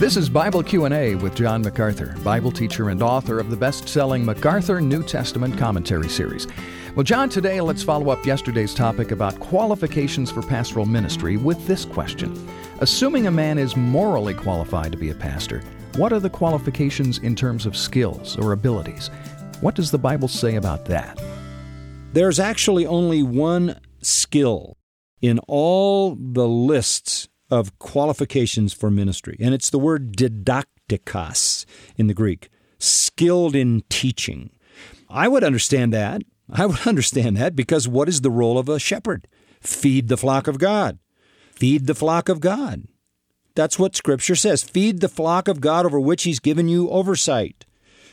This is Bible Q&A with John MacArthur, Bible teacher and author of the best-selling MacArthur New Testament Commentary series. Well, John, today let's follow up yesterday's topic about qualifications for pastoral ministry with this question. Assuming a man is morally qualified to be a pastor, what are the qualifications in terms of skills or abilities? What does the Bible say about that? There's actually only one skill in all the lists of qualifications for ministry, and it's the word didaktikos in the Greek, skilled in teaching. I would understand that. I would understand that because what is the role of a shepherd? Feed the flock of God. Feed the flock of God. That's what Scripture says. Feed the flock of God over which He's given you oversight.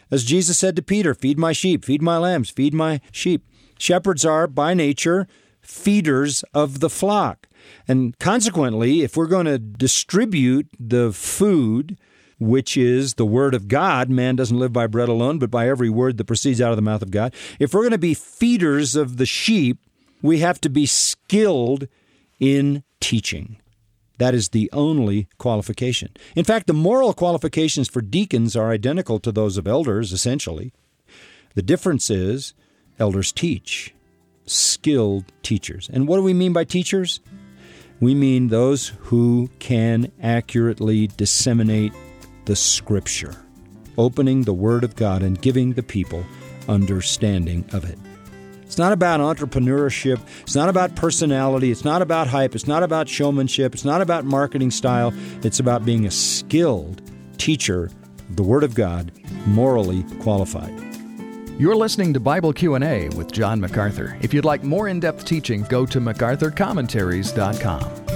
As Jesus said to Peter, Feed my sheep, feed my lambs, feed my sheep. Shepherds are, by nature, feeders of the flock. And consequently, if we're going to distribute the food, which is the Word of God, man doesn't live by bread alone, but by every word that proceeds out of the mouth of God. If we're going to be feeders of the sheep, we have to be skilled in teaching. That is the only qualification. In fact, the moral qualifications for deacons are identical to those of elders, essentially. The difference is elders teach, skilled teachers. And what do we mean by teachers? We mean those who can accurately disseminate the Scripture, opening the Word of God and giving the people understanding of it. It's not about entrepreneurship. It's not about personality. It's not about hype. It's not about showmanship. It's not about marketing style. It's about being a skilled teacher the Word of God, morally qualified. You're listening to Bible Q&A with John MacArthur. If you'd like more in-depth teaching, go to macarthurcommentaries.com.